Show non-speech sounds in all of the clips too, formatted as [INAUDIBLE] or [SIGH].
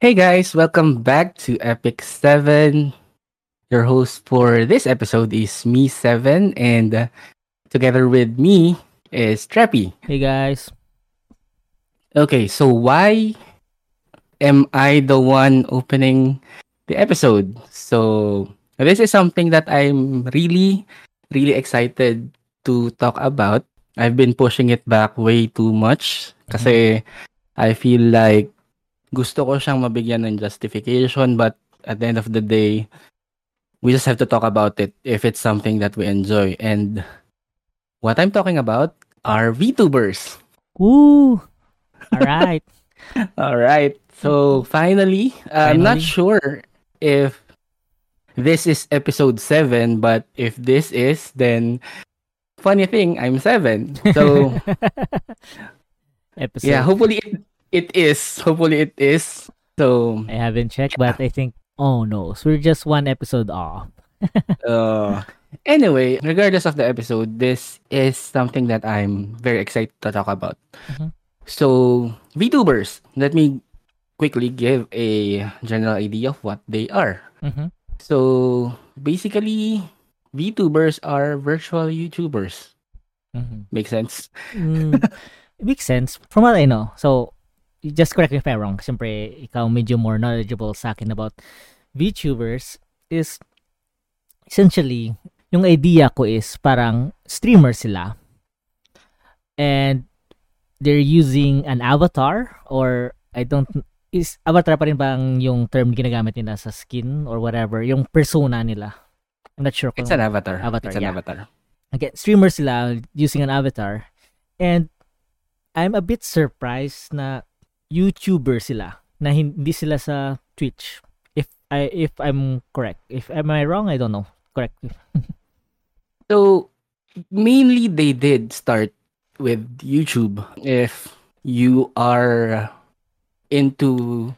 Hey guys, welcome back to Epic 7. Your host for this episode is me, 7, and uh, together with me is Treppy. Hey guys. Okay, so why am I the one opening the episode? So, this is something that I'm really, really excited to talk about. I've been pushing it back way too much kasi I feel like gusto ko siyang mabigyan ng justification but at the end of the day, we just have to talk about it if it's something that we enjoy. And what I'm talking about are VTubers. Woo! All right. [LAUGHS] All right. So finally, I'm not sure if this is episode 7, but if this is, then funny thing, I'm 7. So [LAUGHS] Episode. yeah, hopefully it, it is. Hopefully it is. So I haven't checked, but I think oh no, so we're just one episode off. [LAUGHS] uh anyway, regardless of the episode, this is something that I'm very excited to talk about. Mhm. So, VTubers, let me quickly give a general idea of what they are. Mhm. So, basically, VTubers are virtual YouTubers. Mhm. Make sense? Mm, it makes sense from what I know. So, just correct me if I'm wrong. Siyempre, ikaw medyo more knowledgeable sa akin about VTubers is essentially yung idea ko is parang streamer sila and they're using an avatar or I don't is avatar pa rin bang yung term ginagamit nila sa skin or whatever yung persona nila I'm not sure kung It's an avatar. Avatar, it's an yeah. avatar. again, streamers sila using an avatar. And I'm a bit surprised na YouTuber sila na hindi sila sa Twitch. If I if I'm correct. If am I wrong, I don't know. Correct. [LAUGHS] So, mainly they did start with YouTube. If you are into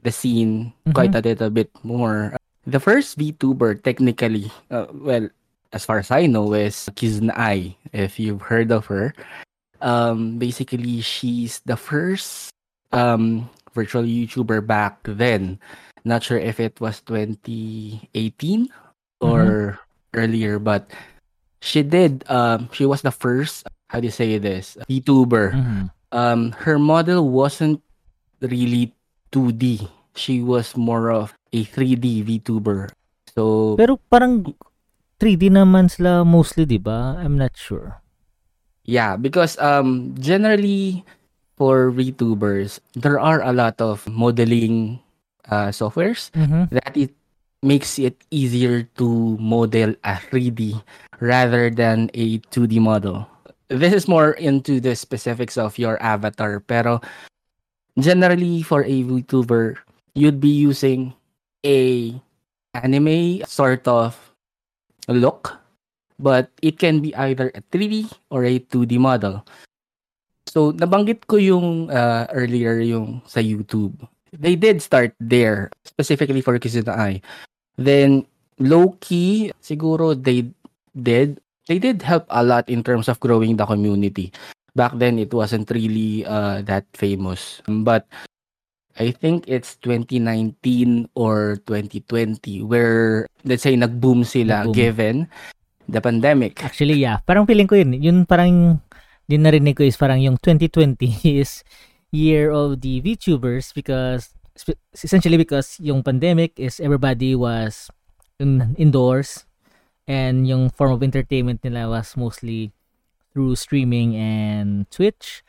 the scene quite a little bit more, the first VTuber technically, uh, well, as far as I know, is Kizuna Ai. If you've heard of her, um, basically she's the first um virtual YouTuber back then. Not sure if it was 2018 or earlier, but she did um she was the first how do you say this VTuber. Mhm. Um her model wasn't really 2D. She was more of a 3D VTuber. So Pero parang 3D naman sila mostly, 'di ba? I'm not sure. yeah, because um generally for VTubers, there are a lot of modeling uh softwares Mhm. that it makes it easier to model a 3D rather than a 2D model. This is more into the specifics of your avatar, pero generally for a VTuber, you'd be using a anime sort of look, but it can be either a 3D or a 2D model. So, nabanggit ko yung uh, earlier yung sa YouTube. They did start there, specifically for Kizuna Ai. Then, low-key, siguro they did, they did help a lot in terms of growing the community. Back then, it wasn't really uh, that famous. But, I think it's 2019 or 2020 where, let's say, nag-boom sila Nag-boom. given the pandemic. Actually, yeah. Parang feeling ko yun. Yun parang din narinig ko is parang yung 2020 [LAUGHS] is year of the VTubers because essentially because yung pandemic is everybody was in, indoors and yung form of entertainment nila was mostly through streaming and Twitch.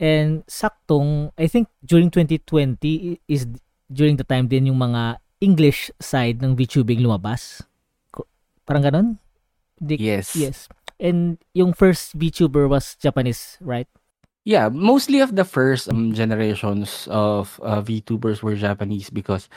And saktong, I think during 2020 is during the time din yung mga English side ng VTubing lumabas. Parang ganon? Di- Yes. Yes. And yung first VTuber was Japanese, right? Yeah, mostly of the first um, generations of uh, VTubers were Japanese because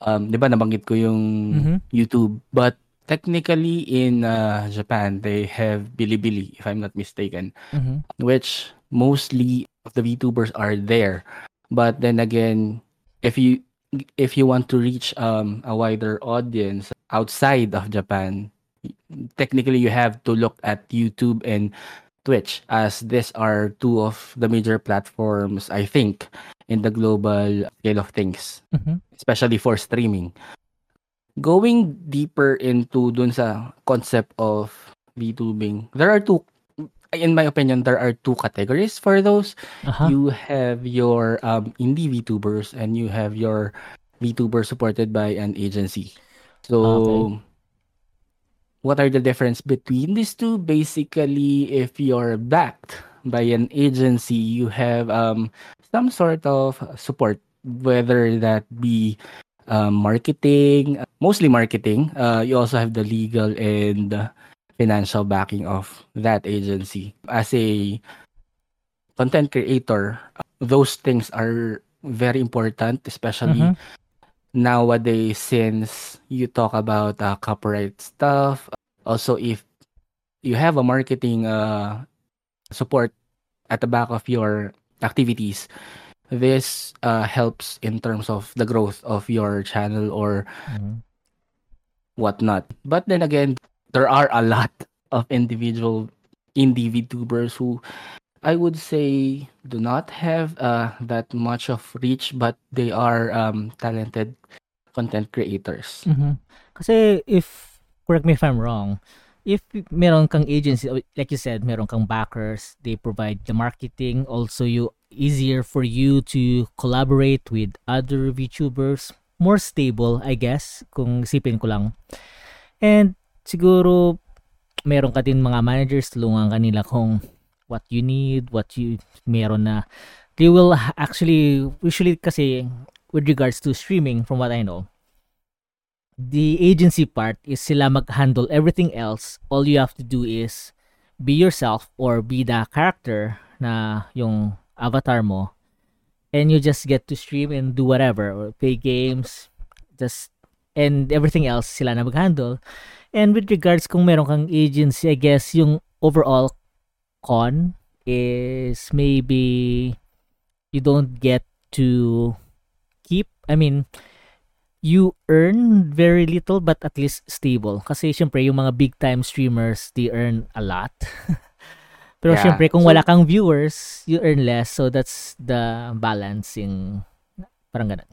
um 'di ba nabanggit ko yung Mhm. YouTube but technically in uh, Japan they have Bilibili if I'm not mistaken Mhm. which mostly of the VTubers are there but then again if you if you want to reach um a wider audience outside of Japan technically you have to look at YouTube and Twitch, as these are two of the major platforms, I think, in the global scale of things, Mhm. especially for streaming. Going deeper into dun sa concept of VTubing, there are two, in my opinion, there are two categories for those. Uh-huh. You have your um, indie VTubers and you have your VTubers supported by an agency. So, Okay. What are the difference between these two? Basically, if you're backed by an agency, you have um, some sort of support, whether that be um, marketing, mostly marketing. Uh, you also have the legal and uh, financial backing of that agency. As a content creator, those things are very important, especially Mhm. Nowadays since you talk about uh, copyright stuff. Also, if you have a marketing uh, support at the back of your activities, this uh, helps in terms of the growth of your channel or Mhm. whatnot. But then again, there are a lot of individual indie VTubers who I would say do not have uh, that much of reach, but they are um, talented content creators. Mhm. Kasi if correct me if I'm wrong, if meron kang agency like you said, meron kang backers, they provide the marketing, also you easier for you to collaborate with other VTubers, more stable, I guess, kung isipin ko lang. And siguro meron ka din mga managers tulungan kanila kung what you need, what you meron na they will actually usually kasi with regards to streaming from what I know the agency part is sila mag-handle everything else. All you have to do is be yourself or be the character na yung avatar mo and you just get to stream and do whatever or play games just and everything else sila na mag-handle. And with regards kung meron kang agency, I guess yung overall con is maybe you don't get to keep, I mean, you earn very little but at least stable. Kasi syempre yung mga big time streamers, they earn a lot. [LAUGHS] Pero Yeah. syempre kung So- wala kang viewers, you earn less. So that's the balancing parang ganun.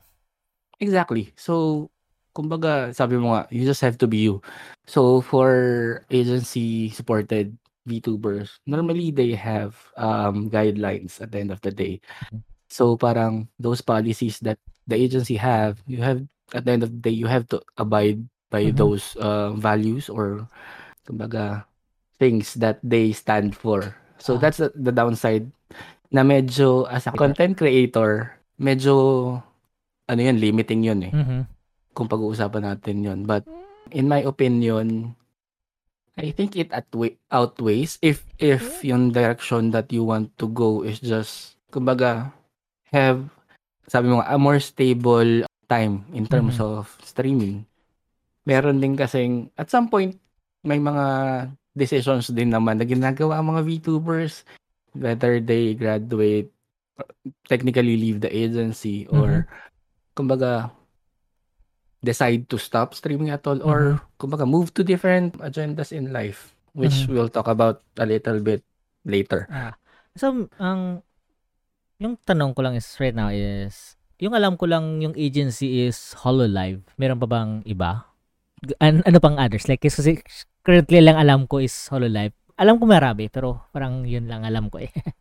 Exactly. So, kumbaga, sabi mo nga, you just have to be you. So, for agency-supported VTubers, normally they have um, guidelines at the end of the day. Mhm. So, parang those policies that the agency have, you have, at the end of the day, you have to abide by Mhm. those uh, values or, kumbaga, things that they stand for. So, Ah. that's the, the downside na medyo, as a content creator, medyo, ano yun, limiting yun eh Mhm. kung pag-uusapan natin yon. But in my opinion, I think it outweigh, outweighs if if yung direction that you want to go is just kumbaga have sabi mo nga, a more stable time in terms Mhm. of streaming. Meron din kasing at some point may mga decisions din naman na ginagawa ang mga VTubers whether they graduate technically leave the agency or kumbaga decide to stop streaming at all or kumbaga move to different agendas in life which Mhm. we'll talk about a little bit later. Ah. So, ang yung tanong ko lang is right now is yung alam ko lang yung agency is Hololive. Meron pa bang iba? An- ano pang others? Like kasi currently lang alam ko is Hololive. Alam ko marami pero parang yun lang alam ko eh. [LAUGHS]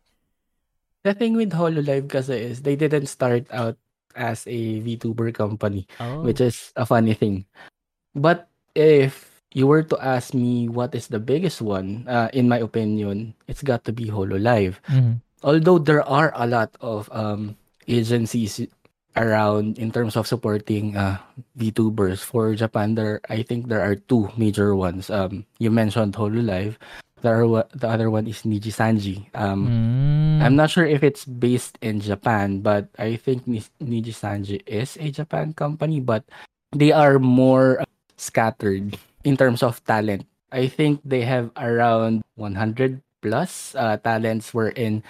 The thing with Hololive kasi is they didn't start out as a VTuber company oh. which is a funny thing. But if you were to ask me what is the biggest one, uh, in my opinion, it's got to be Hololive. Mhm. although there are a lot of um agencies around in terms of supporting uh VTubers for Japan there I think there are two major ones um you mentioned Hololive the other one, the other one is Nijisanji um Mm. I'm not sure if it's based in Japan but I think Nijisanji is a Japan company but they are more scattered in terms of talent I think they have around 100 plus uh, talents wherein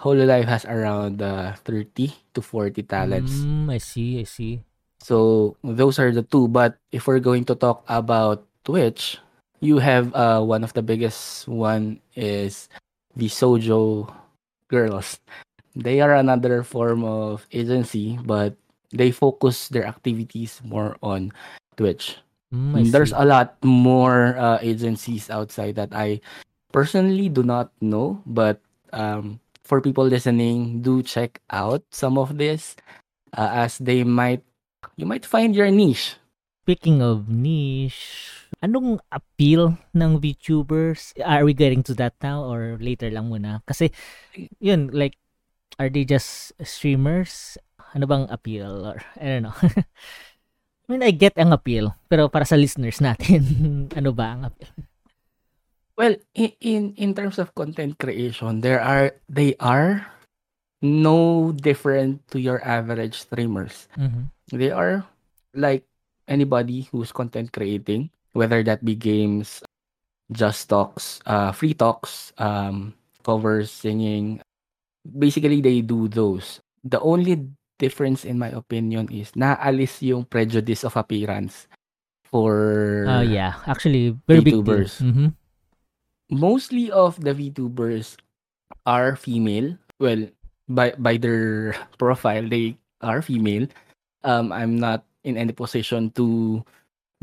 Hololive has around uh, 30 to 40 talents. Mm, I see, I see. So those are the two. But if we're going to talk about Twitch, you have uh, one of the biggest one is the Sojo girls. They are another form of agency, but they focus their activities more on Twitch. Mm, There's a lot more uh, agencies outside that I personally do not know, but um, for people listening, do check out some of this uh, as they might you might find your niche. Speaking of niche, anong appeal ng VTubers? Are we getting to that now or later lang muna? Kasi, yun, like, are they just streamers? Ano bang appeal? Or, I don't know. [LAUGHS] I mean, I get ang appeal. Pero para sa listeners natin, [LAUGHS] ano ba ang appeal? Well, in, in in terms of content creation, there are they are no different to your average streamers. Mhm. They are like anybody who's content creating, whether that be games, just talks, uh, free talks, um, covers, singing. Basically, they do those. The only difference, in my opinion, is naalis yung prejudice of appearance for Oh, yeah. Actually, very big. VTubers. Mhm. mostly of the VTubers are female. Well, by by their [LAUGHS] profile, they are female. Um, I'm not in any position to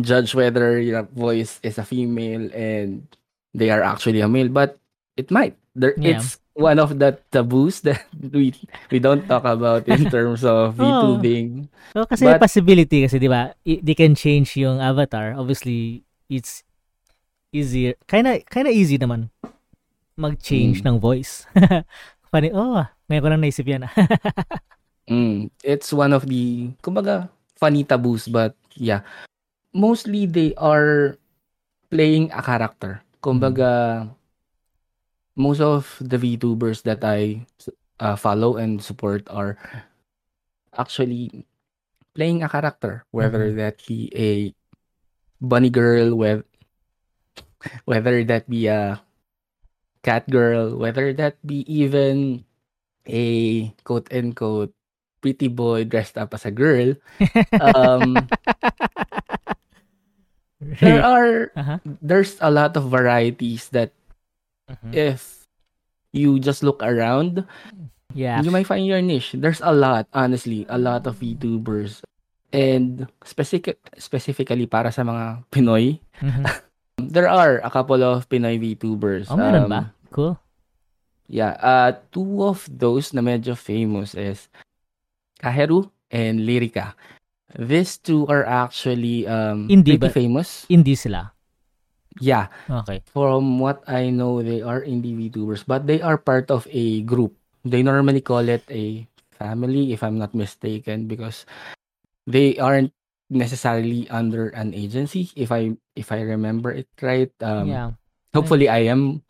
judge whether your voice is a female and they are actually a male, but it might. There, Yeah. it's one of the taboos [LAUGHS] that we we don't talk about in [LAUGHS] terms of Oh. VTubing. So, kasi may But- possibility kasi, di ba? They can change yung avatar. Obviously, it's easier. Kinda, kinda easy naman mag-change Mm. ng voice. [LAUGHS] Funny, oh, ngayon ko lang naisip yan. Mm, it's one of the kumbaga funny taboos but yeah mostly they are playing a character kumbaga most of the VTubers that I uh, follow and support are actually playing a character whether Mhm. that be a bunny girl with whether that be a cat girl whether that be even a quote unquote pretty boy dressed up as a girl [LAUGHS] um there [LAUGHS] are Uh-huh. there's a lot of varieties that Mhm. if you just look around Yeah. you might find your niche there's a lot honestly a lot of youtubers and specific specifically para sa mga Pinoy Mhm. [LAUGHS] there are a couple of Pinoy VTubers Oh, meron Um, ba? Cool. Yeah, uh, two of those na medyo famous is Kaheru and Lyrica. These two are actually um Indie pretty ba? famous. Hindi sila. Yeah, Okay. from what I know, they are indie VTubers, but they are part of a group. They normally call it a family, if I'm not mistaken, because they aren't necessarily under an agency. If I if I remember it right, um, yeah. Hopefully I am.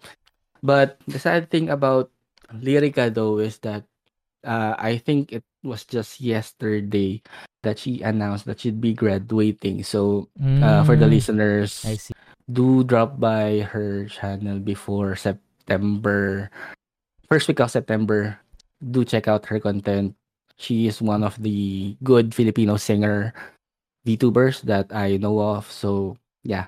But the sad thing about Lyrica though is that uh, I think it was just yesterday that she announced that she'd be graduating. So uh, for the Mm, listeners, do drop by her channel before September, first week of September. Do check out her content. She is one of the good Filipino singer VTubers that I know of. So yeah,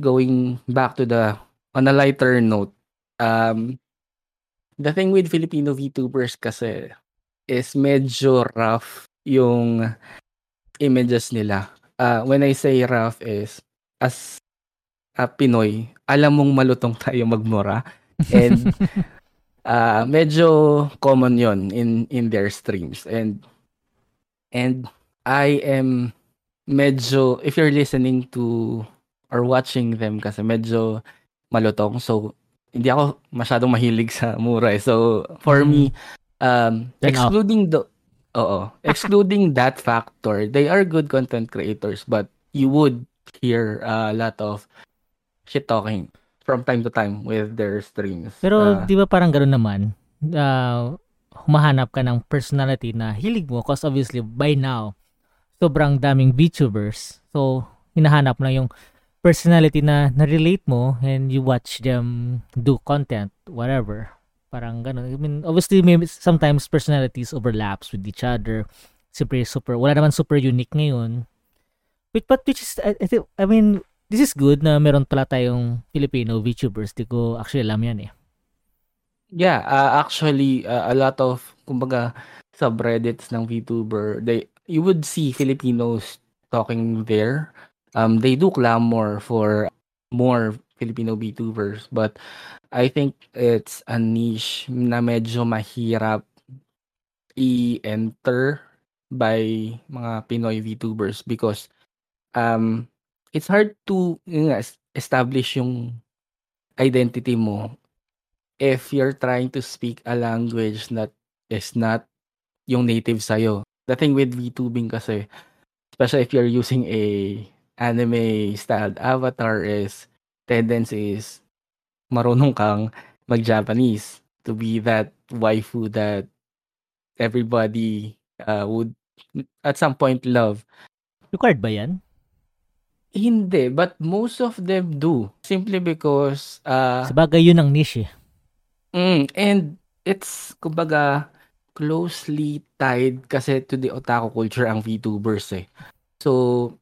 going back to the on a lighter note, um, the thing with Filipino VTubers kasi is medyo rough yung images nila. Uh, when I say rough is as a Pinoy, alam mong malutong tayo magmura and uh, [LAUGHS] medyo common yon in in their streams and and I am medyo if you're listening to or watching them kasi medyo malutong so hindi ako masyadong mahilig sa mura eh. so for Mm. me um off. excluding the oo [LAUGHS] excluding that factor they are good content creators but you would hear a lot of shit talking from time to time with their streams Pero Uh, di ba parang gano'n naman? Uh, humahanap ka ng personality na hilig mo because obviously by now, sobrang daming VTubers. So, hinahanap mo na yung personality na na-relate mo and you watch them do content, whatever. Parang gano'n. I mean, obviously, maybe sometimes personalities overlaps with each other. Siyempre, super, wala naman super unique ngayon. But, but which is, I, I, think, I mean, this is good na meron pala tayong Filipino VTubers. Di ko actually alam yan eh. Yeah, uh, actually, uh, a lot of kumbaga subreddits ng VTuber, they you would see Filipinos talking there. Um, they do clamor for more Filipino VTubers, but I think it's a niche na medyo mahirap i-enter by mga Pinoy VTubers because um it's hard to establish yung identity mo if you're trying to speak a language that is not yung native sa'yo. The thing with VTubing kasi, especially if you're using a anime styled avatar is tendency is marunong kang mag-Japanese to be that waifu that everybody uh, would at some point love. Required ba yan? Hindi, but most of them do. Simply because uh, Sabagay yun ang niche eh. Mm, and it's kumbaga closely tied kasi to the otaku culture ang VTubers eh. So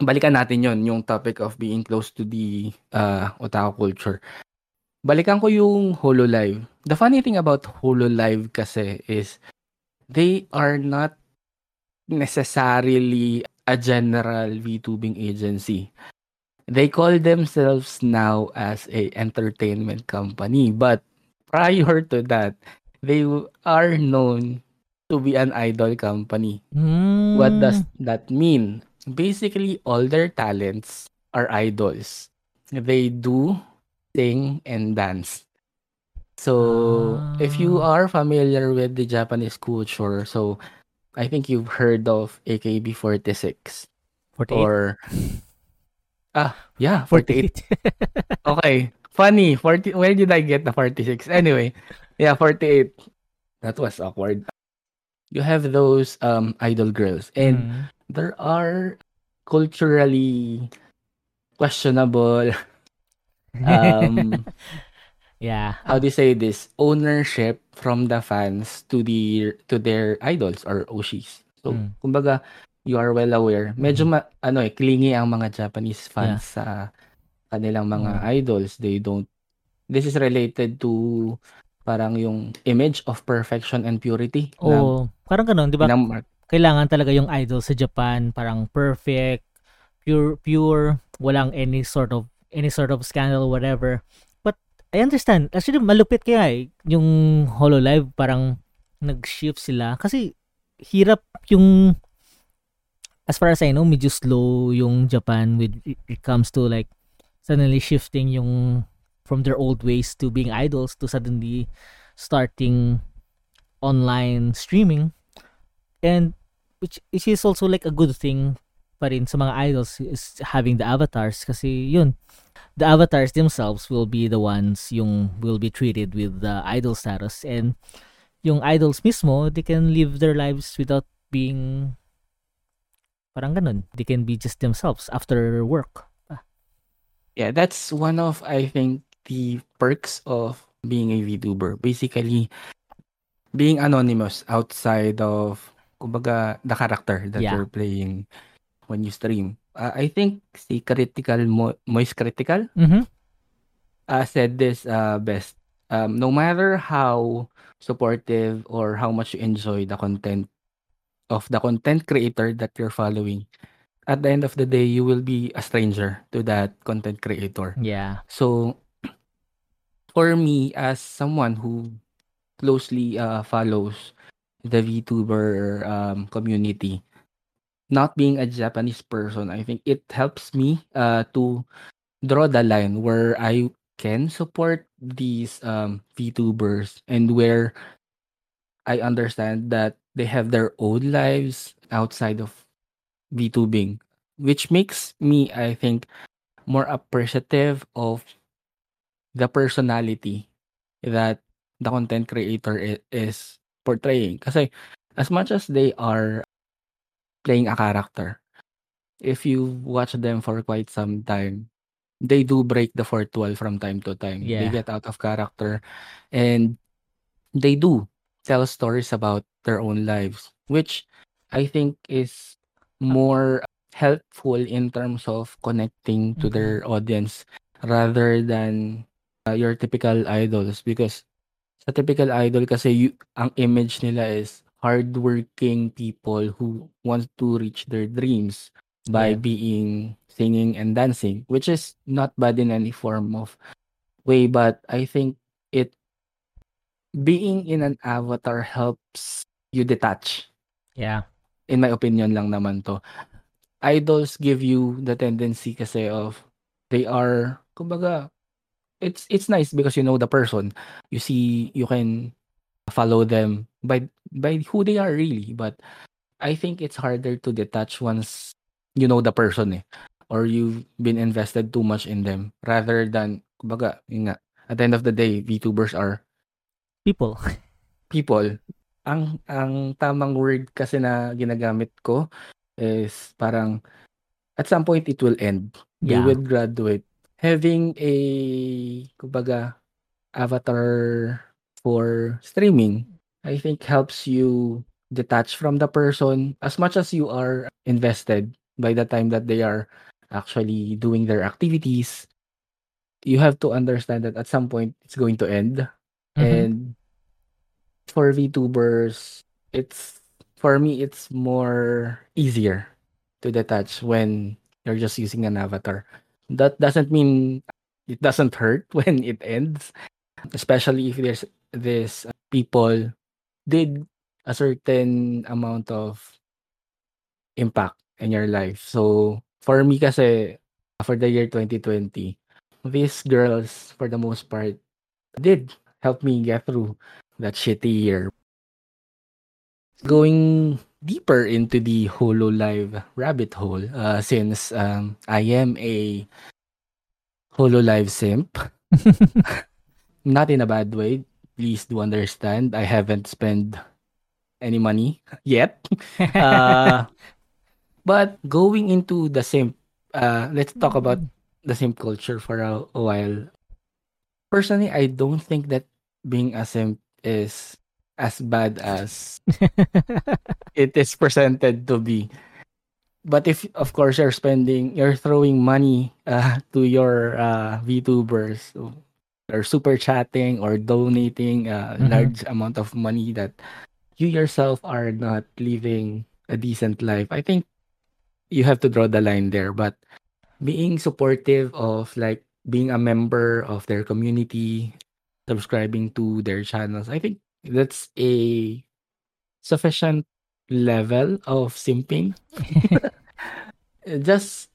balikan natin 'yon, yung topic of being close to the uh, otaku culture. Balikan ko yung HoloLive. The funny thing about HoloLive kasi is they are not necessarily a general VTubing agency. They call themselves now as a entertainment company, but prior to that, they are known to be an idol company. Mm. What does that mean? Basically, all their talents are idols. They do sing and dance. So, if you Ah. are familiar with the Japanese culture, so I think you've heard of AKB46 48? or ah, yeah, 48. 48. [LAUGHS] Okay. Funny. 40 where did I get the 46? Anyway, yeah, 48. That was awkward. You have those um idol girls and Mm. There are culturally questionable [LAUGHS] um yeah. how do you say this ownership from the fans to the to their idols or oshis. So, Mm. kumbaga you are well aware. Medyo Mm. ma, ano eh clingy ang mga Japanese Yeah. fans sa kanilang mga Mm. idols. They don't This is related to parang yung image of perfection and purity na Oo, parang gano'n, 'di ba? Kailangan talaga yung idol sa Japan parang perfect, pure pure, walang any sort of any sort of scandal whatever. But I understand. Actually malupit kaya eh, yung HoloLive parang nag-shift sila kasi hirap yung as far as I know, medyo slow yung Japan with it, it comes to like suddenly shifting yung from their old ways to being idols to suddenly starting online streaming and which, which is also like a good thing pa rin sa mga idols is having the avatars kasi yun the avatars themselves will be the ones yung will be treated with the idol status and yung idols mismo they can live their lives without being parang ganun they can be just themselves after work Yeah, that's one of I think the perks of being a VTuber. Basically, being anonymous outside of kumbaga the character that Yeah. you're playing when you stream. Uh, I think si Critical Mo- Moist Critical mhm uh, said this uh, best. Um, no matter how supportive or how much you enjoy the content of the content creator that you're following, at the end of the day, you will be a stranger to that content creator. yeah So, [CLEARS THROAT] for me, as someone who closely uh, follows the VTuber um, community, not being a Japanese person, I think it helps me uh, to draw the line where I can support these um, VTubers and where I understand that they have their own lives outside of VTubing, which makes me, I think, more appreciative of the personality that the content creator is portraying. Kasi as much as they are playing a character, if you watch them for quite some time, they do break the fourth wall from time to time. They get out of character and they do tell stories about their own lives, which I think is more helpful in terms of connecting to Mhm. their audience rather than uh, your typical idols because sa typical idol kasi you, ang image nila is hardworking people who want to reach their dreams by Yeah. being singing and dancing, which is not bad in any form of way, but I think it being in an avatar helps you detach. Yeah. In my opinion lang naman to. Idols give you the tendency kasi of they are kumbaga it's it's nice because you know the person. You see you can follow them by by who they are really, but I think it's harder to detach once you know the person eh or you've been invested too much in them rather than kumbaga yun nga at the end of the day VTubers are People. people ang ang tamang word kasi na ginagamit ko is parang at some point it will end they Yeah. will graduate having a kumbaga avatar for streaming I think helps you detach from the person as much as you are invested by the time that they are actually doing their activities you have to understand that at some point it's going to end Mhm. and for VTubers, it's for me it's more easier to detach when you're just using an avatar. That doesn't mean it doesn't hurt [LAUGHS] when it ends, especially if there's this uh, people did a certain amount of impact in your life. So for me kasi for the year 2020, these girls for the most part did help me get through that shitty year. Going deeper into the HoloLive rabbit hole, uh, since um, I am a HoloLive simp, [LAUGHS] not in a bad way. Please do understand. I haven't spent any money [LAUGHS] yet. [LAUGHS] Uh, but going into the simp, uh, let's talk about the simp culture for a, a while. Personally, I don't think that being a simp is as bad as [LAUGHS] it is presented to be. But if, of course, you're spending, you're throwing money uh, [LAUGHS] to your uh, VTubers, or super chatting or donating a Mhm. large amount of money that you yourself are not living a decent life, I think you have to draw the line there. But being supportive of like being a member of their community, subscribing to their channels, I think that's a sufficient level of simping. [LAUGHS] Just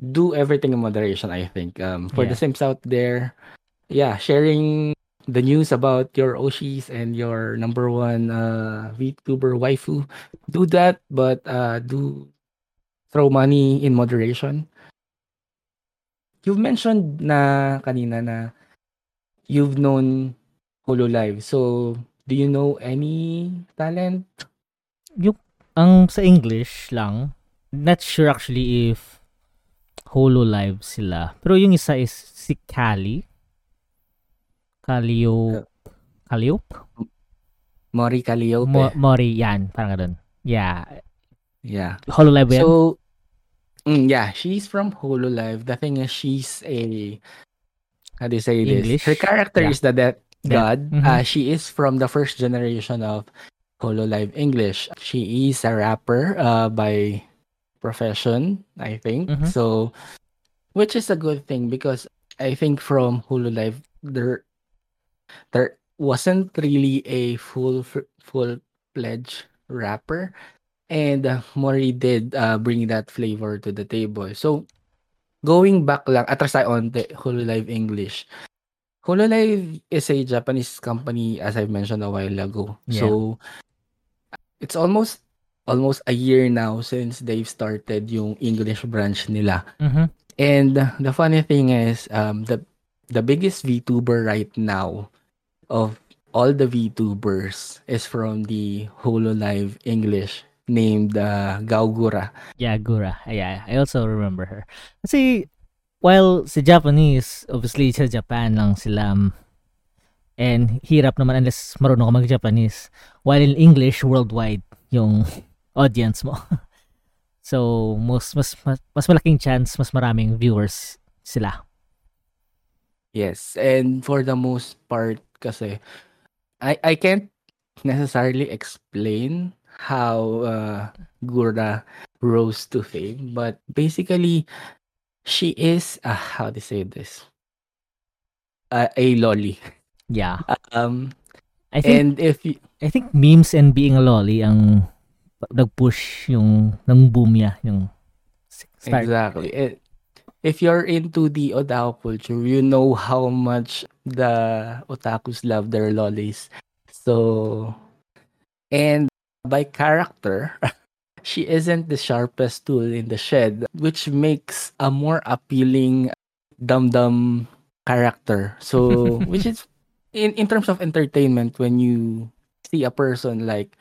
do everything in moderation, I think. Um, for the Yeah. simps out there, yeah, sharing the news about your Oshis and your number one uh, VTuber waifu, do that, but uh, do throw money in moderation. You've mentioned na kanina na you've known HoloLive. So, do you know any talent? Ang sa English lang, not sure actually if HoloLive sila. Pero yung isa is si Kali. Kalio... Kaliop? Mori Calliope. Mo- Mori, yan. Parang ganun. Yeah. yeah. HoloLive yan? So, mm, yeah, she's from HoloLive. The thing is, she's a how do you say English? this? Her character Yeah. is the Death. God. Mhm. Uh, she is from the first generation of HoloLive English. She is a rapper uh, by profession, I think. Mhm. So, which is a good thing because I think from HoloLive there there wasn't really a full full fledged rapper and uh, Mori did uh, bring that flavor to the table. So going back lang atras tayo on the HoloLive English. HoloLive is a Japanese company as I mentioned a while ago. Yeah. So it's almost almost a year now since they've started yung English branch nila. Mhm. And the funny thing is, um, the the biggest VTuber right now of all the VTubers is from the HoloLive English named uh, Gawr Gura. Yeah, Gura. Yeah, I also remember her. Kasi, while sa Japanese, obviously sa Japan lang sila um, and hirap naman unless marunong ka mag-Japanese. While in English, worldwide yung [LAUGHS] audience mo. [LAUGHS] so, mas, mas, mas, mas malaking chance, mas maraming viewers sila. Yes, and for the most part kasi I I can't necessarily explain how uh, Gura rose to fame, but basically, she is uh, how to say this uh, a lolly. Yeah. Um, I think and if you, I think memes and being a lolly ang nag-push yung ng boom niya, yung start. exactly it, if you're into the otaku culture, you know how much the otakus love their lollies. So, and by character, [LAUGHS] she isn't the sharpest tool in the shed, which makes a more appealing dum dum character. So, [LAUGHS] which is in in terms of entertainment, when you see a person like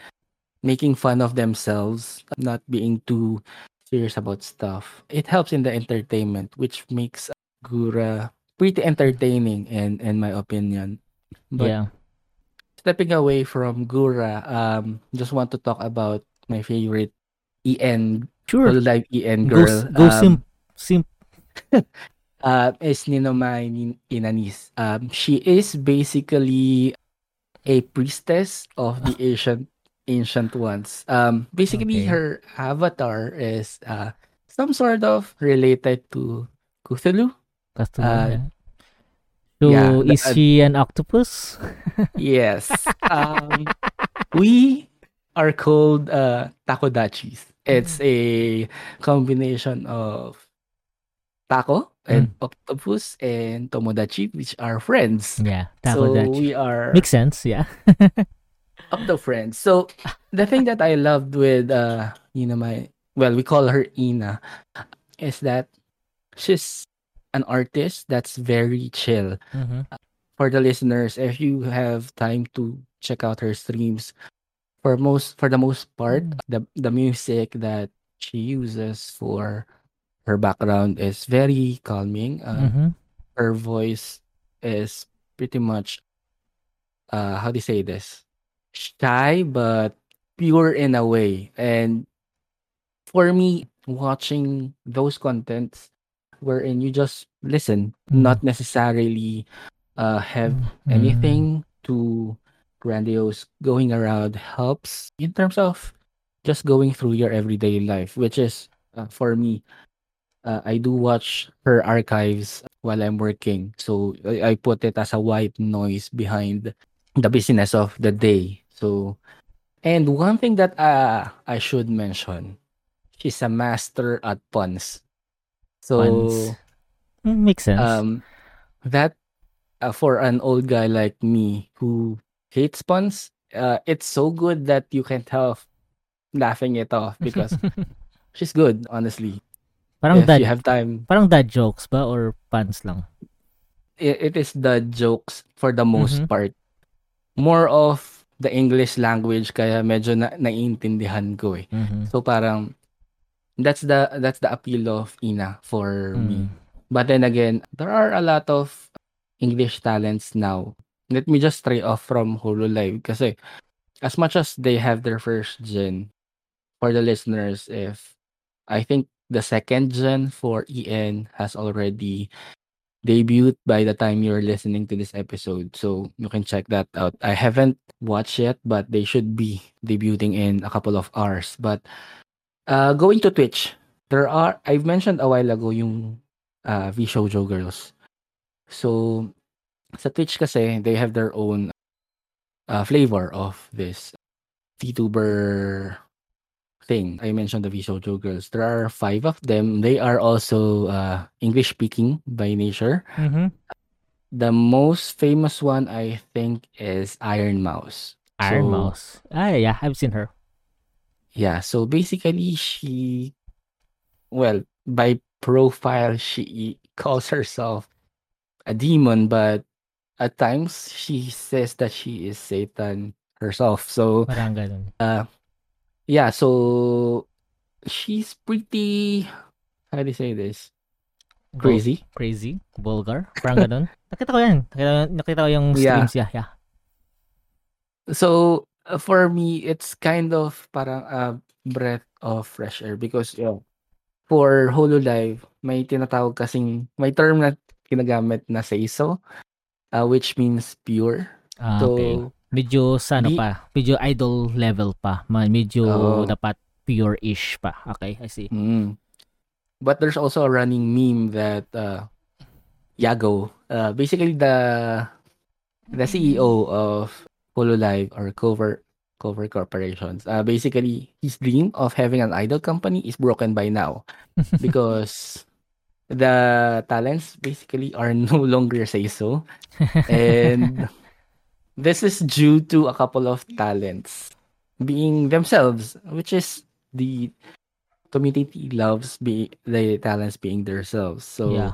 making fun of themselves, not being too serious about stuff, it helps in the entertainment, which makes Gura pretty entertaining in in my opinion. But yeah. stepping away from Gura, um, just want to talk about my favorite EN Sure. Hololive EN girl. s- go um, simp. Simp. [LAUGHS] uh, is Ninomae Nin- Ina'nis. Um, she is basically a priestess of the ancient ancient ones. Um, basically, Okay. her avatar is uh, some sort of related to Cthulhu. Cthulhu, Uh, yeah. So, yeah, the- is she an octopus? [LAUGHS] Yes. Um, [LAUGHS] we are called uh, takodachis. It's a combination of taco and octopus and tomodachi, which are friends. Yeah, so we are Makes sense, yeah. [LAUGHS] octo friends. So the thing that I loved with uh, you know, my well, we call her Ina, is that she's an artist that's very chill. Mhm. for the listeners, if you have time to check out her streams, for most for the most part, Mm. the the music that she uses for her background is very calming. Uh, Mhm. Her voice is pretty much uh how do you say this? Shy but pure in a way. And for me, watching those contents wherein you just listen, Mm. not necessarily uh have Mm. anything too grandiose going around helps in terms of just going through your everyday life which is uh, for me uh, i do watch her archives while i'm working so I, I put it as a white noise behind the busyness of the day so and one thing that uh, i should mention she's a master at puns so Puns. Mm, Makes sense. um that uh, for an old guy like me who hates puns uh, it's so good that you can't help laughing it off [LAUGHS] because she's good honestly parang if dad, you have time parang dad jokes ba or puns lang? it, it is the jokes for the most Mhm. part more of the english language kaya medyo na naiintindihan ko eh Mhm. so parang that's the that's the appeal of ina for me Mm. But then again, there are a lot of English talents now. Let me just stray off from HoloLive kasi as much as they have their first gen, for the listeners, if I think the second gen for EN has already debuted by the time you're listening to this episode. So you can check that out. I haven't watched yet, but they should be debuting in a couple of hours. But uh, going to Twitch, there are, I've mentioned a while ago yung uh, VShojo Girls. So, sa Twitch kasi, they have their own uh, flavor of this VTuber thing. I mentioned the VShojo Girls. There are five of them. They are also uh, English-speaking by nature. Mhm. The most famous one, I think, is Ironmouse. Iron So, Mouse. Ah, yeah, I've seen her. Yeah, so basically, she, well, by profile, she calls herself a demon, but at times she says that she is Satan herself. So, Parang ganun. uh, yeah, so she's pretty, how do you say this? Crazy. Crazy. Vulgar. Parang [LAUGHS] ganun. nakita ko yan. Nakita, nakita ko yung Yeah. streams. Yeah, yeah. So, uh, for me, it's kind of parang a breath of fresh air because yeah, for HoloLive, may tinatawag kasing, may term na ginagamit na seiso, uh, which means pure. Ah, So, okay. Medyo sa ano pa, medyo idol level pa. Medyo dapat pure-ish pa. Okay, I see. Mm. But there's also a running meme that uh, YAGOO, uh, basically the the CEO of Hololive or Cover Cover Corporations, uh, basically his dream of having an idol company is broken by now [LAUGHS] because the talents basically are [LAUGHS] no longer seiso, and this is due to a couple of talents being themselves, which is the community loves be the talents being themselves. So Yeah.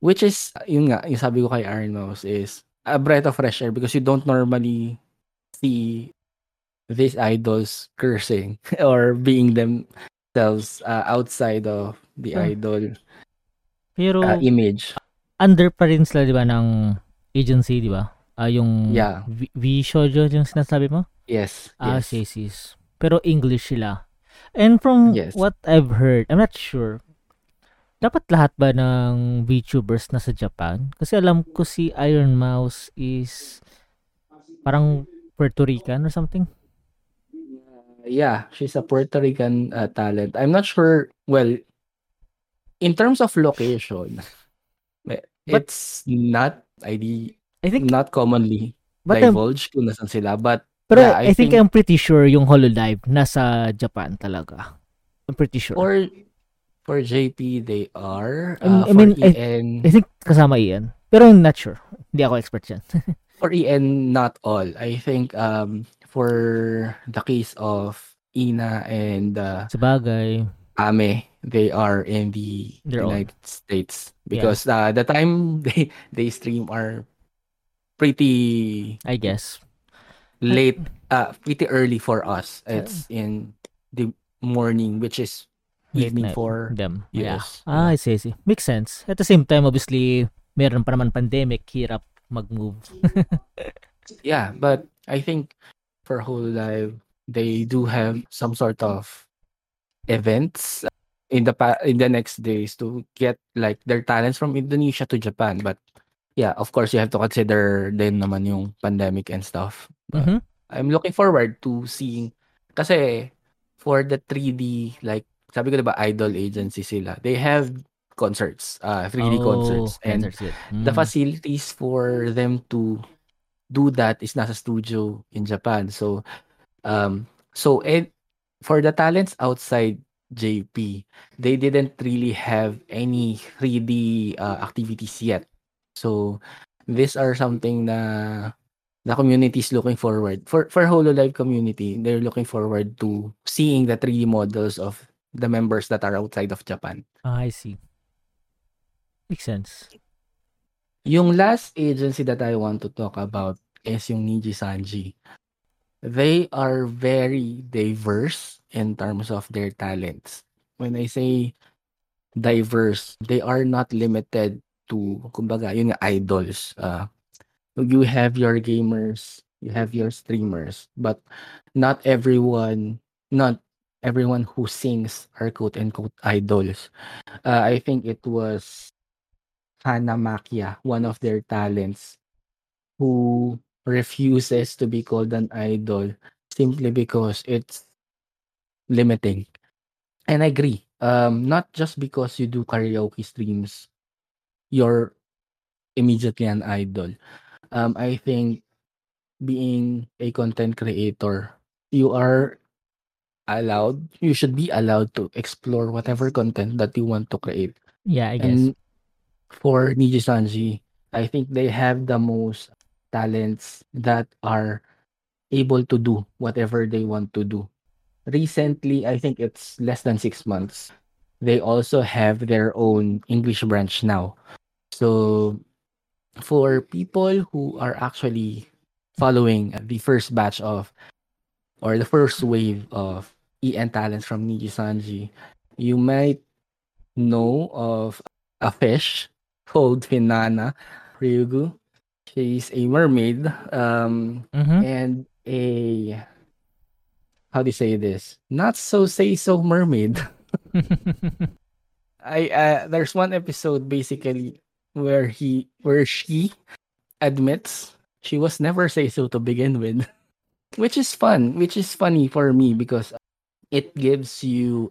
which is yun nga, yung sabi ko kay Ironmouse is a breath of fresh air because you don't normally see these idols cursing [LAUGHS] or being themselves uh, outside of the Sure. idol Pero uh, image. under pa rin sila, di ba, ng agency, di ba? Ah, yung Yeah. V, v Shoujo yung sinasabi mo? Yes. Ah, yes. yes, yes. Pero English sila. And from Yes. what I've heard, I'm not sure, dapat lahat ba ng VTubers nasa Japan? Kasi alam ko si Iron Mouse is parang Puerto Rican or something. Yeah, she's a Puerto Rican uh, talent. I'm not sure. Well, in terms of location, eh, But- it's not ID I think, not commonly but I'm, kung nasan sila. But pero yeah, I, I think, think- I'm pretty sure yung Hololive nasa Japan talaga. I'm pretty sure. for for JP, they are. I mean- Uh, I mean, for I- EN, I think kasama Ian. Pero I'm not sure. Hindi ako expert yan. [LAUGHS] for EN, not all. I think um for the case of Ina and uh, Sabagay. Ame, they are in the all- United States because uh, the time [LAUGHS] they they stream are pretty I guess. late, uh, pretty early for us. It's in the morning, which is Late evening night. for them. Yeah. yes. Ah, I see, I see. Makes sense. At the same time, obviously, meron pa naman pandemic, hirap mag-move. [LAUGHS] Yeah, but I think for Hololive they do have some sort of events in the pa- in the next days to get like their talents from Indonesia to Japan. But yeah, of course you have to consider din naman yung pandemic and stuff. But Mhm. I'm looking forward to seeing kasi for the 3D like sabi ko diba idol agency sila. They have concerts, uh 3D Oh, concerts and concerts yun. the Mm. facilities for them to do that is nasa studio in Japan. So um so and for the talents outside JP, they didn't really have any 3D uh, activities yet. So these are something na the community is looking forward for for HoloLive community. They're looking forward to seeing the 3D models of the members that are outside of Japan. Ah, I see. Makes sense. Yung last agency that I want to talk about is yung Niji Sanji. They are very diverse in terms of their talents. When I say diverse, they are not limited to, kumbaga, yun nga, idols. Uh, you have your gamers, you have your streamers, but not everyone, not everyone who sings are quote-unquote idols. Uh, I think it was Hana Makia, one of their talents, who refuses to be called an idol simply because it's limiting. And I agree. Um, not just because you do karaoke streams, you're immediately an idol. Um, I think being a content creator, you are allowed, you should be allowed to explore whatever content that you want to create. Yeah, I guess. And for Nijisanji, I think they have the most talents that are able to do whatever they want to do. Recently, I think it's less than six months. They also have their own English branch now. So, for people who are actually following the first batch of or the first wave of EN talents from Nijisanji, you might know of a fish called Finana Ryugu. She's a mermaid um, Mhm. and a how do you say this? Not so seiso mermaid. [LAUGHS] I uh, there's one episode basically where he where she admits she was never seiso to begin with. [LAUGHS] which is fun, which is funny for me because it gives you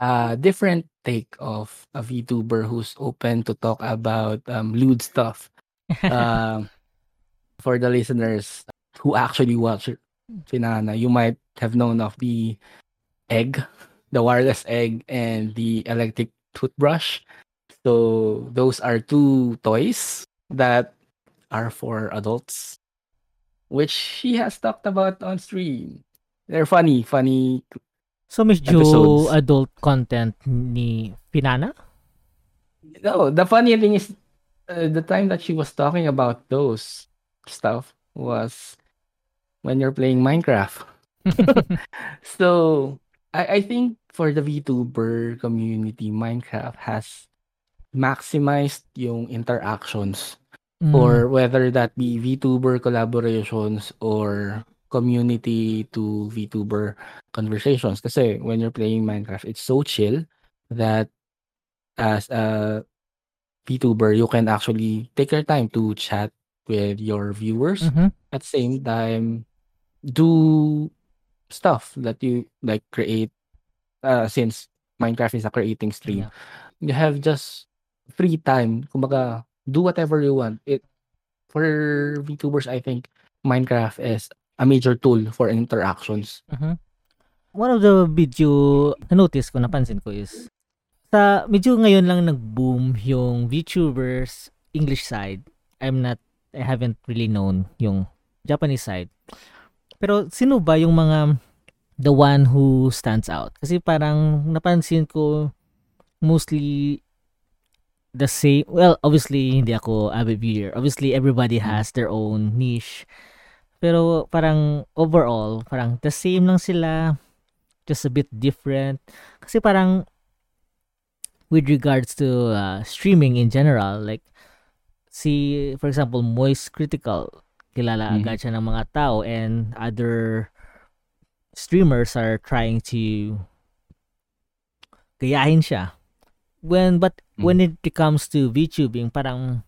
a different take of a VTuber who's open to talk about um, lewd stuff. Um, for the listeners who actually watch Finana, you might have known of the egg, the wireless egg, and the electric toothbrush. So those are two toys that are for adults, which she has talked about on stream. They're funny, funny. So medyo Episodes. adult content ni Finana? No, the funny thing is, uh, the time that she was talking about those stuff was when you're playing Minecraft. [LAUGHS] [LAUGHS] so I, I think for the VTuber community, Minecraft has maximized yung interactions Mm. or whether that be VTuber collaborations or community to VTuber conversations. Kasi when you're playing Minecraft, it's so chill that as a VTuber, you can actually take your time to chat with your viewers. Mhm. At the same time, do stuff that you like create. Uh, since Minecraft is a creating stream, Yeah. you have just free time. Kumbaga, do whatever you want. It for VTubers, I think Minecraft is a major tool for interactions. Mhm. One of the video na-notice ko, napansin ko is sa medyo ngayon lang nag-boom yung VTubers English side. I'm not I haven't really known yung Japanese side. Pero sino ba yung mga the one who stands out? Kasi parang napansin ko mostly the same well obviously hindi ako avid viewer obviously everybody has their own niche pero parang overall parang the same lang sila just a bit different kasi parang with regards to uh, streaming in general like si for example Moist Critical kilala Mhm. agad siya ng mga tao and other streamers are trying to gayahin siya when but Mm. when it comes to VTubing parang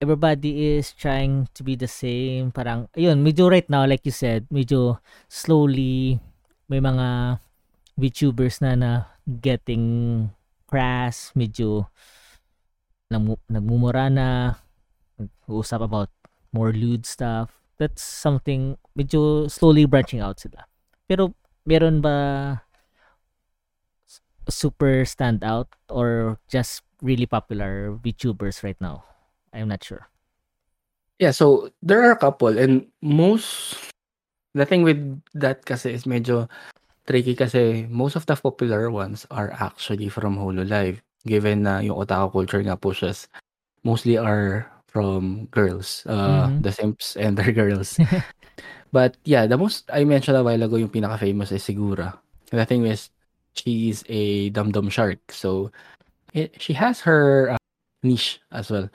everybody is trying to be the same parang ayun medyo right now like you said medyo slowly may mga VTubers na na getting crass medyo nagmumura na nag-uusap about more lewd stuff. That's something medyo slowly branching out sila. Pero meron ba super stand out or just really popular VTubers right now? I'm not sure. Yeah, so there are a couple and most the thing with that kasi is medyo tricky kasi most of the popular ones are actually from Hololive given na yung otaku culture nga pushes mostly are from girls, uh, Mhm. the simps and their girls. [LAUGHS] But yeah, the most I mentioned a while ago yung pinaka-famous is Sigura. The thing is, she's a dum-dum shark. So, it, she has her uh, niche as well.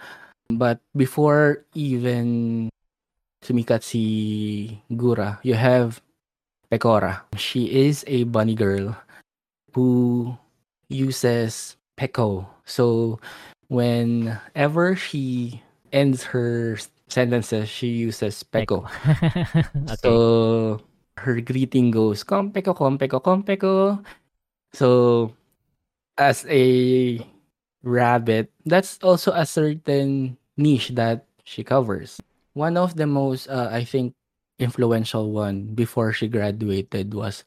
But before even sumikat si Gura, you have Pekora. She is a bunny girl who uses Peko. So whenever she ends her sentences, she uses Peko. [LAUGHS] okay So her greeting goes Konpeko, Konpeko, Konpeko. So as a rabbit, that's also a certain niche that she covers. One of the most, uh, I think, influential one before she graduated was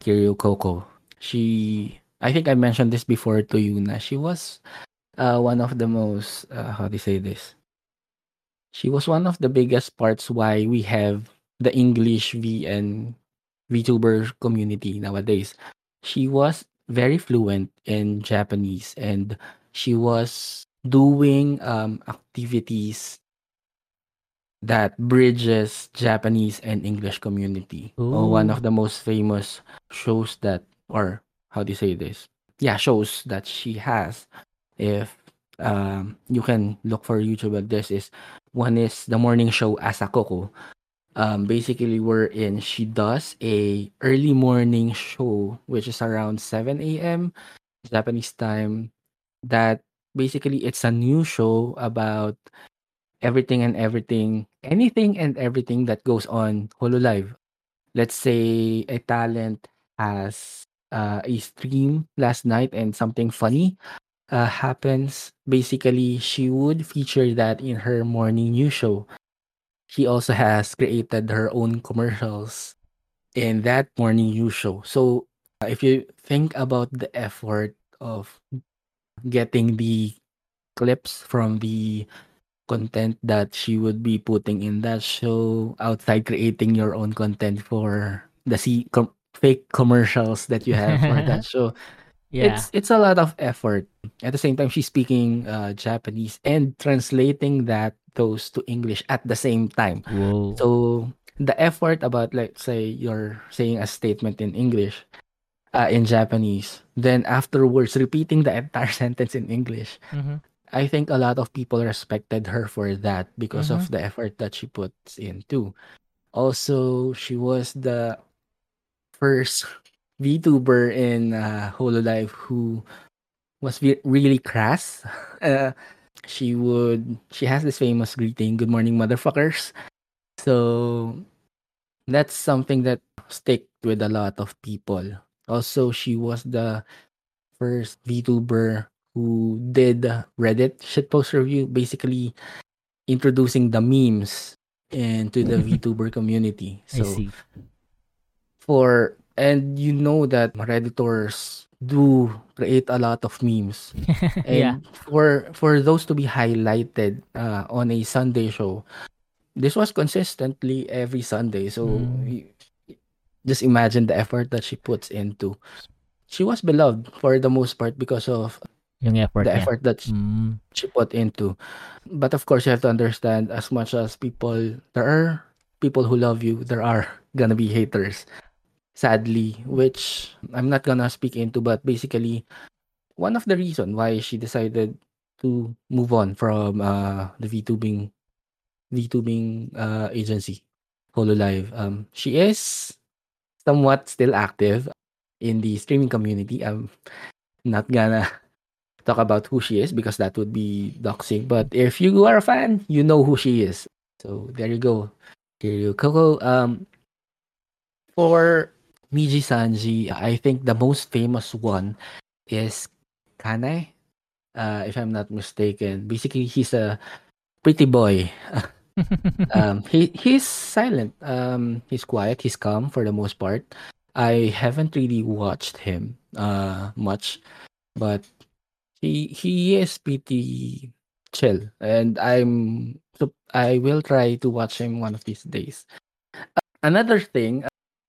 Kiryu Coco. She, I think I mentioned this before to you na she was uh, one of the most, uh, how do you say this? She was one of the biggest parts why we have the English VN VTuber community nowadays. She was very fluent in Japanese and she was doing um, activities that bridges Japanese and English community. Oh, one Ooh. of the most famous shows that, or how do you say this? Yeah, shows that she has. If um, you can look for YouTube at this is one is the morning show Asacoco. Um, basically, wherein she does a early morning show, which is around 7 a.m. Japanese time. That basically it's a new show about everything and everything, anything and everything that goes on Hololive. Let's say a talent has uh, a stream last night and something funny uh, happens. Basically, she would feature that in her morning news show. She also has created her own commercials in that morning news show. So, uh, if you think about the effort of getting the clips from the content that she would be putting in that show outside creating your own content for the C- com- fake commercials that you have for that [LAUGHS] show yeah. it's it's a lot of effort at the same time she's speaking uh, japanese and translating that those to english at the same time Whoa. so the effort about let's say you're saying a statement in english uh, in japanese then afterwards repeating the entire [LAUGHS] sentence in english Mhm. I think a lot of people respected her for that because Mhm. of the effort that she puts in too. Also, she was the first VTuber in uh, Hololive who was ve- really crass. [LAUGHS] Uh, she would she has this famous greeting, "Good morning, motherfuckers." So that's something that stick with a lot of people. Also, she was the first VTuber who did Reddit shitpost review, basically introducing the memes into the [LAUGHS] VTuber community. So for and you know that redditors do create a lot of memes [LAUGHS] yeah. for for those to be highlighted uh, on a sunday show this was consistently every sunday so Mm. just imagine the effort that she puts into she was beloved for the most part because of Yung effort the niya. effort that Mm. she put into but of course you have to understand as much as people there are people who love you there are [LAUGHS] gonna be haters sadly which i'm not gonna speak into but basically one of the reason why she decided to move on from uh the vtubing vtubing uh agency hololive um she is somewhat still active in the streaming community i'm not gonna talk about who she is because that would be doxing but if you are a fan you know who she is so there you go Kiryu Coco um for Nijisanji, I think the most famous one is Kanae, uh, if I'm not mistaken. Basically, he's a pretty boy. [LAUGHS] um, he he's silent. Um, he's quiet. He's calm for the most part. I haven't really watched him uh much, but he he is pretty chill, and I'm so I will try to watch him one of these days. Another thing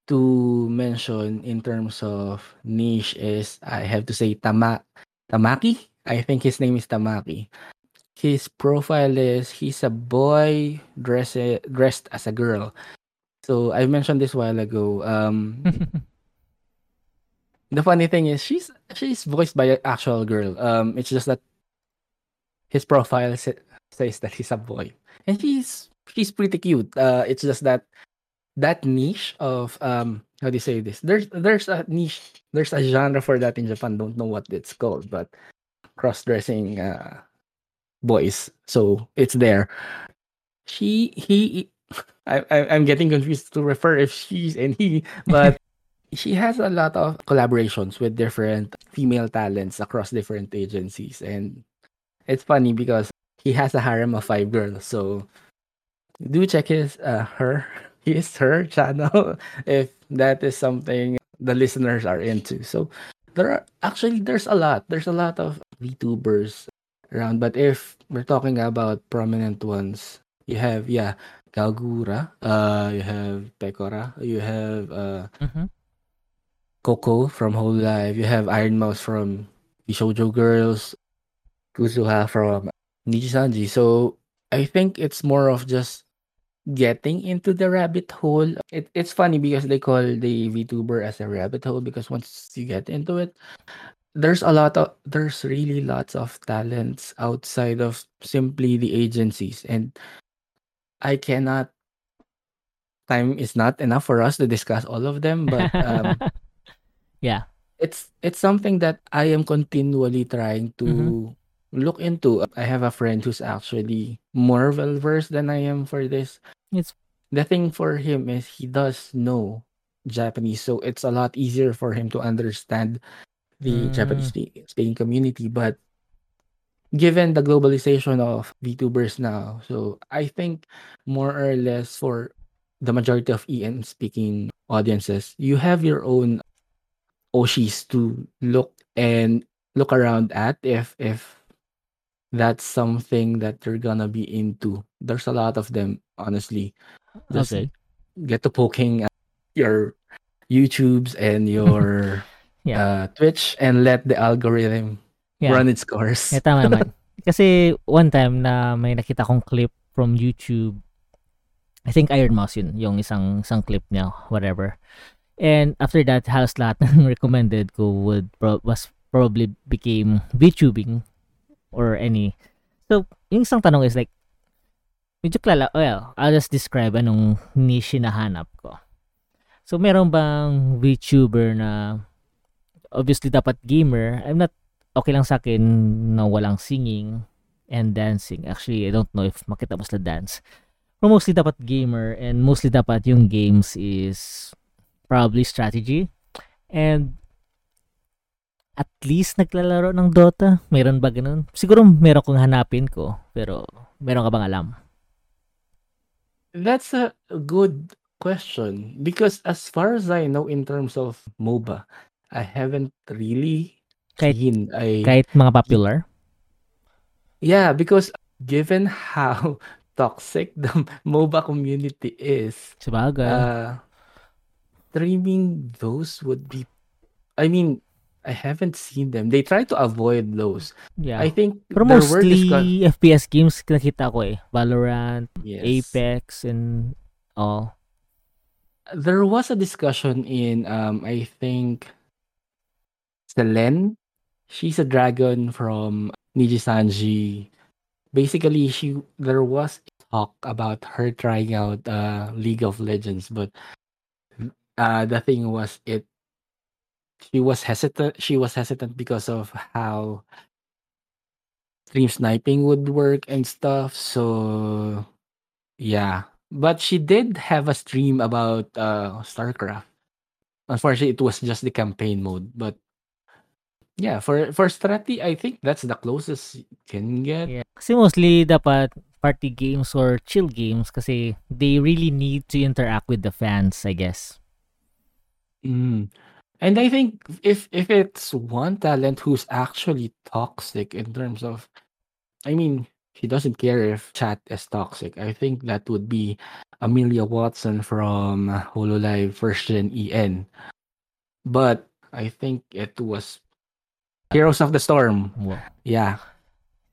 to mention in terms of niche is I have to say Tama Tamaki. I think his name is Tamaki. His profile is he's a boy dressed dressed as a girl. So I mentioned this while ago. Um, [LAUGHS] the funny thing is she's she's voiced by an actual girl. Um, it's just that his profile sa- says that he's a boy, and she's she's pretty cute. Uh, it's just that that niche of um how do you say this? There's there's a niche there's a genre for that in japan. Don't know what it's called but cross-dressing uh boys. So it's there. She he I, I i'm getting confused to refer if she's and he but she has a lot of collaborations with different female talents across different agencies. And it's funny because he has a harem of five girls. So do check his uh her [LAUGHS] his her channel [LAUGHS] if that is something the listeners are into. So there are actually there's a lot. There's a lot of VTubers around. But if we're talking about prominent ones you have yeah Gawr Gura uh you have Pekora you have uh Mhm. Coco from Hololive. You have Ironmouse from the Shoujo Girls. Kuzuha from Nijisanji. So I think it's more of just getting into the rabbit hole. It, it's funny because they call the VTuber as a rabbit hole because once you get into it, there's a lot of there's really lots of talents outside of simply the agencies. And I cannot time is not enough for us to discuss all of them but um [LAUGHS] yeah. it's it's something that I am continually trying to Mhm. look into. I have a friend who's actually more well versed than I am for this. It's The thing for him is he does know Japanese, so it's a lot easier for him to understand the Japanese Mm. speak- speaking community. But given the globalization of VTubers now, so I think more or less for the majority of EN speaking audiences, you have your own Oshis to look and look around at if if that's something that they're gonna be into. There's a lot of them, honestly. Just okay. get to poking at your YouTubes and [LAUGHS] your Yeah. uh, Twitch and let the algorithm Yeah. run its course. Yeah, tama naman. [LAUGHS] Kasi one time na may nakita kong clip from YouTube, I think Ironmouse yun, yung isang, isang clip niya, whatever. And after that, halos lahat ng [LAUGHS] recommended ko would pro- was probably became VTubing or any. So, yung isang tanong is like, medyo klala, well, I'll just describe anong niche na hanap ko. So, meron bang VTuber na obviously dapat gamer. I'm not okay lang sa akin na walang singing and dancing. Actually, I don't know if makita mo sila dance. Pero mostly dapat gamer and mostly dapat yung games is probably strategy. And at least naglalaro ng Dota. Meron ba ganun? Siguro meron kong hanapin ko. Pero meron ka bang alam? That's a good question because as far as I know in terms of MOBA, I haven't really Kahit- seen a Kahit mga popular? yeah because given [LAUGHS] how toxic the MOBA community is, Sabagay. uh, streaming those would be. I mean, I haven't seen them. They try to avoid those. yeah. I think Pero there were mostly discuss- FPS games nakita ko eh. Valorant, yes. Apex, and all. there was a discussion in um I think Selen. She's a dragon from Nijisanji. Basically, she there was talk about her trying out uh League of Legends, but uh the thing was it she was hesitant she was hesitant because of how stream sniping would work and stuff. So yeah. But she did have a stream about uh StarCraft. Unfortunately, it was just the campaign mode. But yeah, for for strategy, I think that's the closest you can get. Yeah. Kasi mostly dapat party games or chill games kasi they really need to interact with the fans, I guess. Mm. And I think if if it's one talent who's actually toxic in terms of, I mean, he doesn't care if chat is toxic. I think that would be Amelia Watson from Hololive version EN. But I think it was Heroes of the Storm. Wow. Yeah.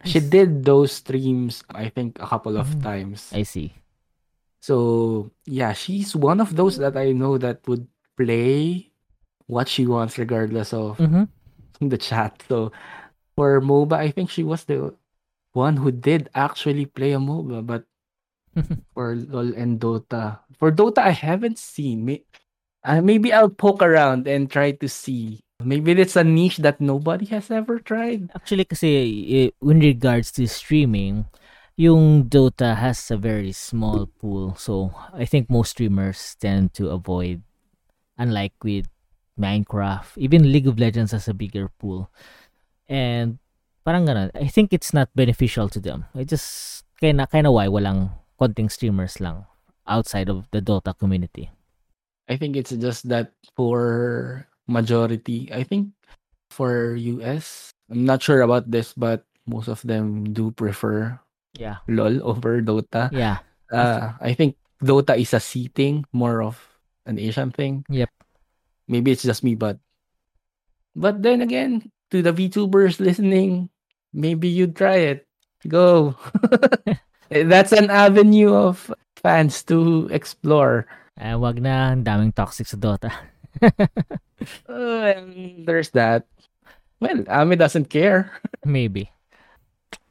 She did those streams, I think, a couple of Mm. times. I see. So yeah, she's one of those that I know that would play what she wants regardless of Mhm. the chat. So for MOBA, I think she was the one who did actually play a MOBA, but for LOL and Dota. For Dota, I haven't seen. May- uh, maybe I'll poke around and try to see. Maybe it's a niche that nobody has ever tried. Actually kasi in regards to streaming, yung Dota has a very small pool. So, I think most streamers tend to avoid unlike with Minecraft, even League of Legends has a bigger pool. And parang ganun. I think it's not beneficial to them. I just kinda kinda why walang konting streamers lang outside of the Dota community. I think it's just that for majority, I think for US, I'm not sure about this, but most of them do prefer Yeah. LOL over Dota. Yeah. Uh, I think Dota is a seating, more of an Asian thing. Yep. Maybe it's just me, but but then again, to the VTubers listening, maybe you try it. Go. [LAUGHS] That's an avenue of fans to explore. Eh, wag na, ang daming toxic sa Dota. [LAUGHS] Uh, and there's that. Well, Ame doesn't care. [LAUGHS] Maybe.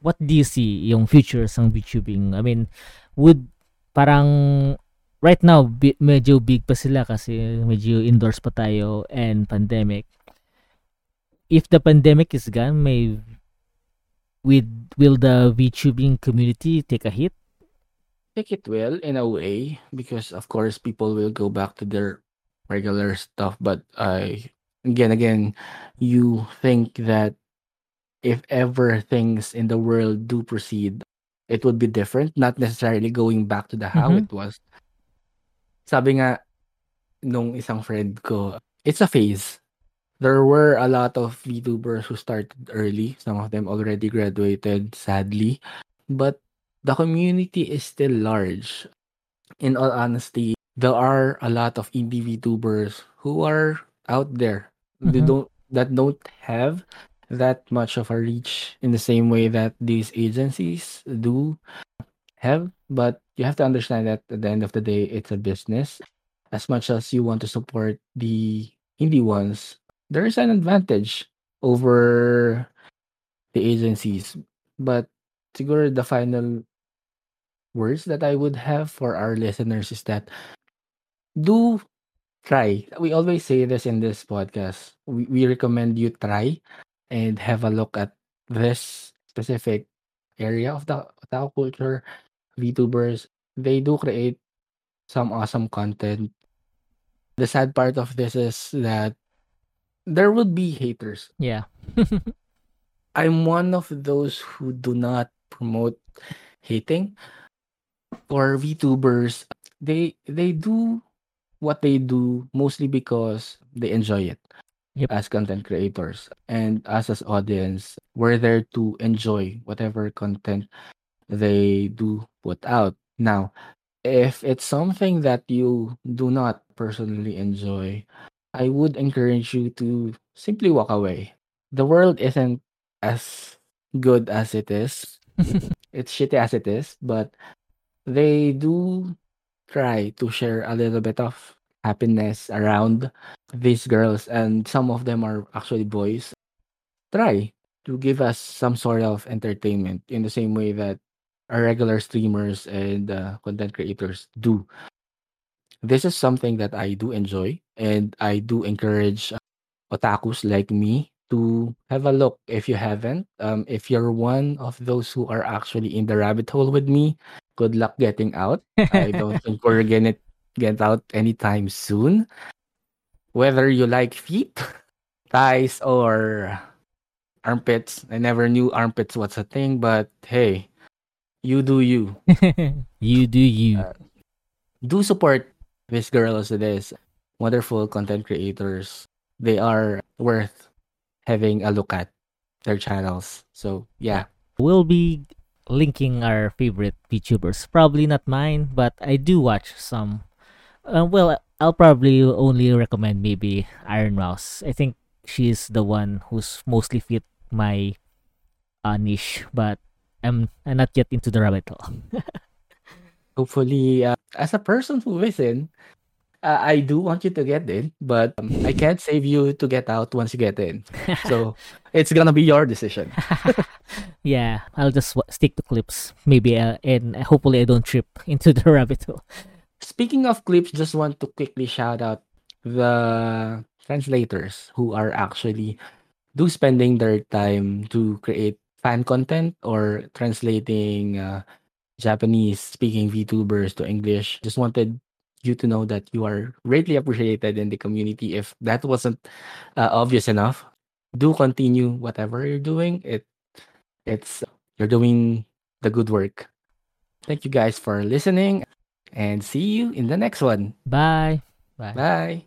What do you see yung futures ng VTubing? I mean, would parang right now bi- medyo big pa sila kasi medyo indoors pa tayo and pandemic. If the pandemic is gone, may with will the VTubing community take a hit? think it will in a way because of course people will go back to their regular stuff but i again again you think that if ever things in the world do proceed it would be different not necessarily going back to the how Mhm. it was sabi nga nung isang friend ko it's a phase there were a lot of VTubers who started early some of them already graduated sadly but the community is still large. In all honesty, there are a lot of indie VTubers who are out there. They Mhm. don't that don't have that much of a reach in the same way that these agencies do have. But you have to understand that at the end of the day, it's a business. As much as you want to support the indie ones, there is an advantage over the agencies. But siguro the final words that I would have for our listeners is that do try. We always say this in this podcast. We, we recommend you try and have a look at this specific area of the otaku culture. VTubers, they do create some awesome content. The sad part of this is that there would be haters. Yeah. [LAUGHS] I'm one of those who do not promote hating. For VTubers, they they do what they do mostly because they enjoy it Yep. as content creators and us as audience we're there to enjoy whatever content they do put out now if it's something that you do not personally enjoy i would encourage you to simply walk away. The world isn't as good as it is. [LAUGHS] It's shitty as it is but they do try to share a little bit of happiness around these girls and some of them are actually boys. Try to give us some sort of entertainment in the same way that our regular streamers and uh, content creators do this is something that i do enjoy and i do encourage uh, otakus like me to have a look if you haven't um, if you're one of those who are actually in the rabbit hole with me good luck getting out I don't [LAUGHS] think we're gonna get out anytime soon. Whether you like feet, [LAUGHS] thighs, or armpits. I never knew armpits was a thing, but hey, you do you. [LAUGHS] you do you. Uh, Do support these girls, these wonderful content creators. They are worth having a look at their channels. So yeah. we'll be linking our favorite VTubers. Probably not mine, but I do watch some. Uh, well, I'll probably only recommend maybe Ironmouse. I think she's the one who's mostly fit my uh, niche, but I'm, I'm not yet into the rabbit hole. [LAUGHS] Hopefully, uh, as a person who listen, uh, I do want you to get in, but um, I can't save you to get out once you get in. [LAUGHS] So it's gonna be your decision. [LAUGHS] yeah, I'll just w- stick to clips, maybe, uh, and hopefully I don't trip into the rabbit hole. Speaking of clips, just want to quickly shout out the translators who are actually do spending their time to create fan content or translating uh, Japanese speaking VTubers to English. Just wanted you to know that you are greatly appreciated in the community. If that wasn't uh, obvious enough, do continue whatever you're doing. It it's you're doing the good work. Thank you guys for listening and see you in the next one. Bye. Bye. Bye.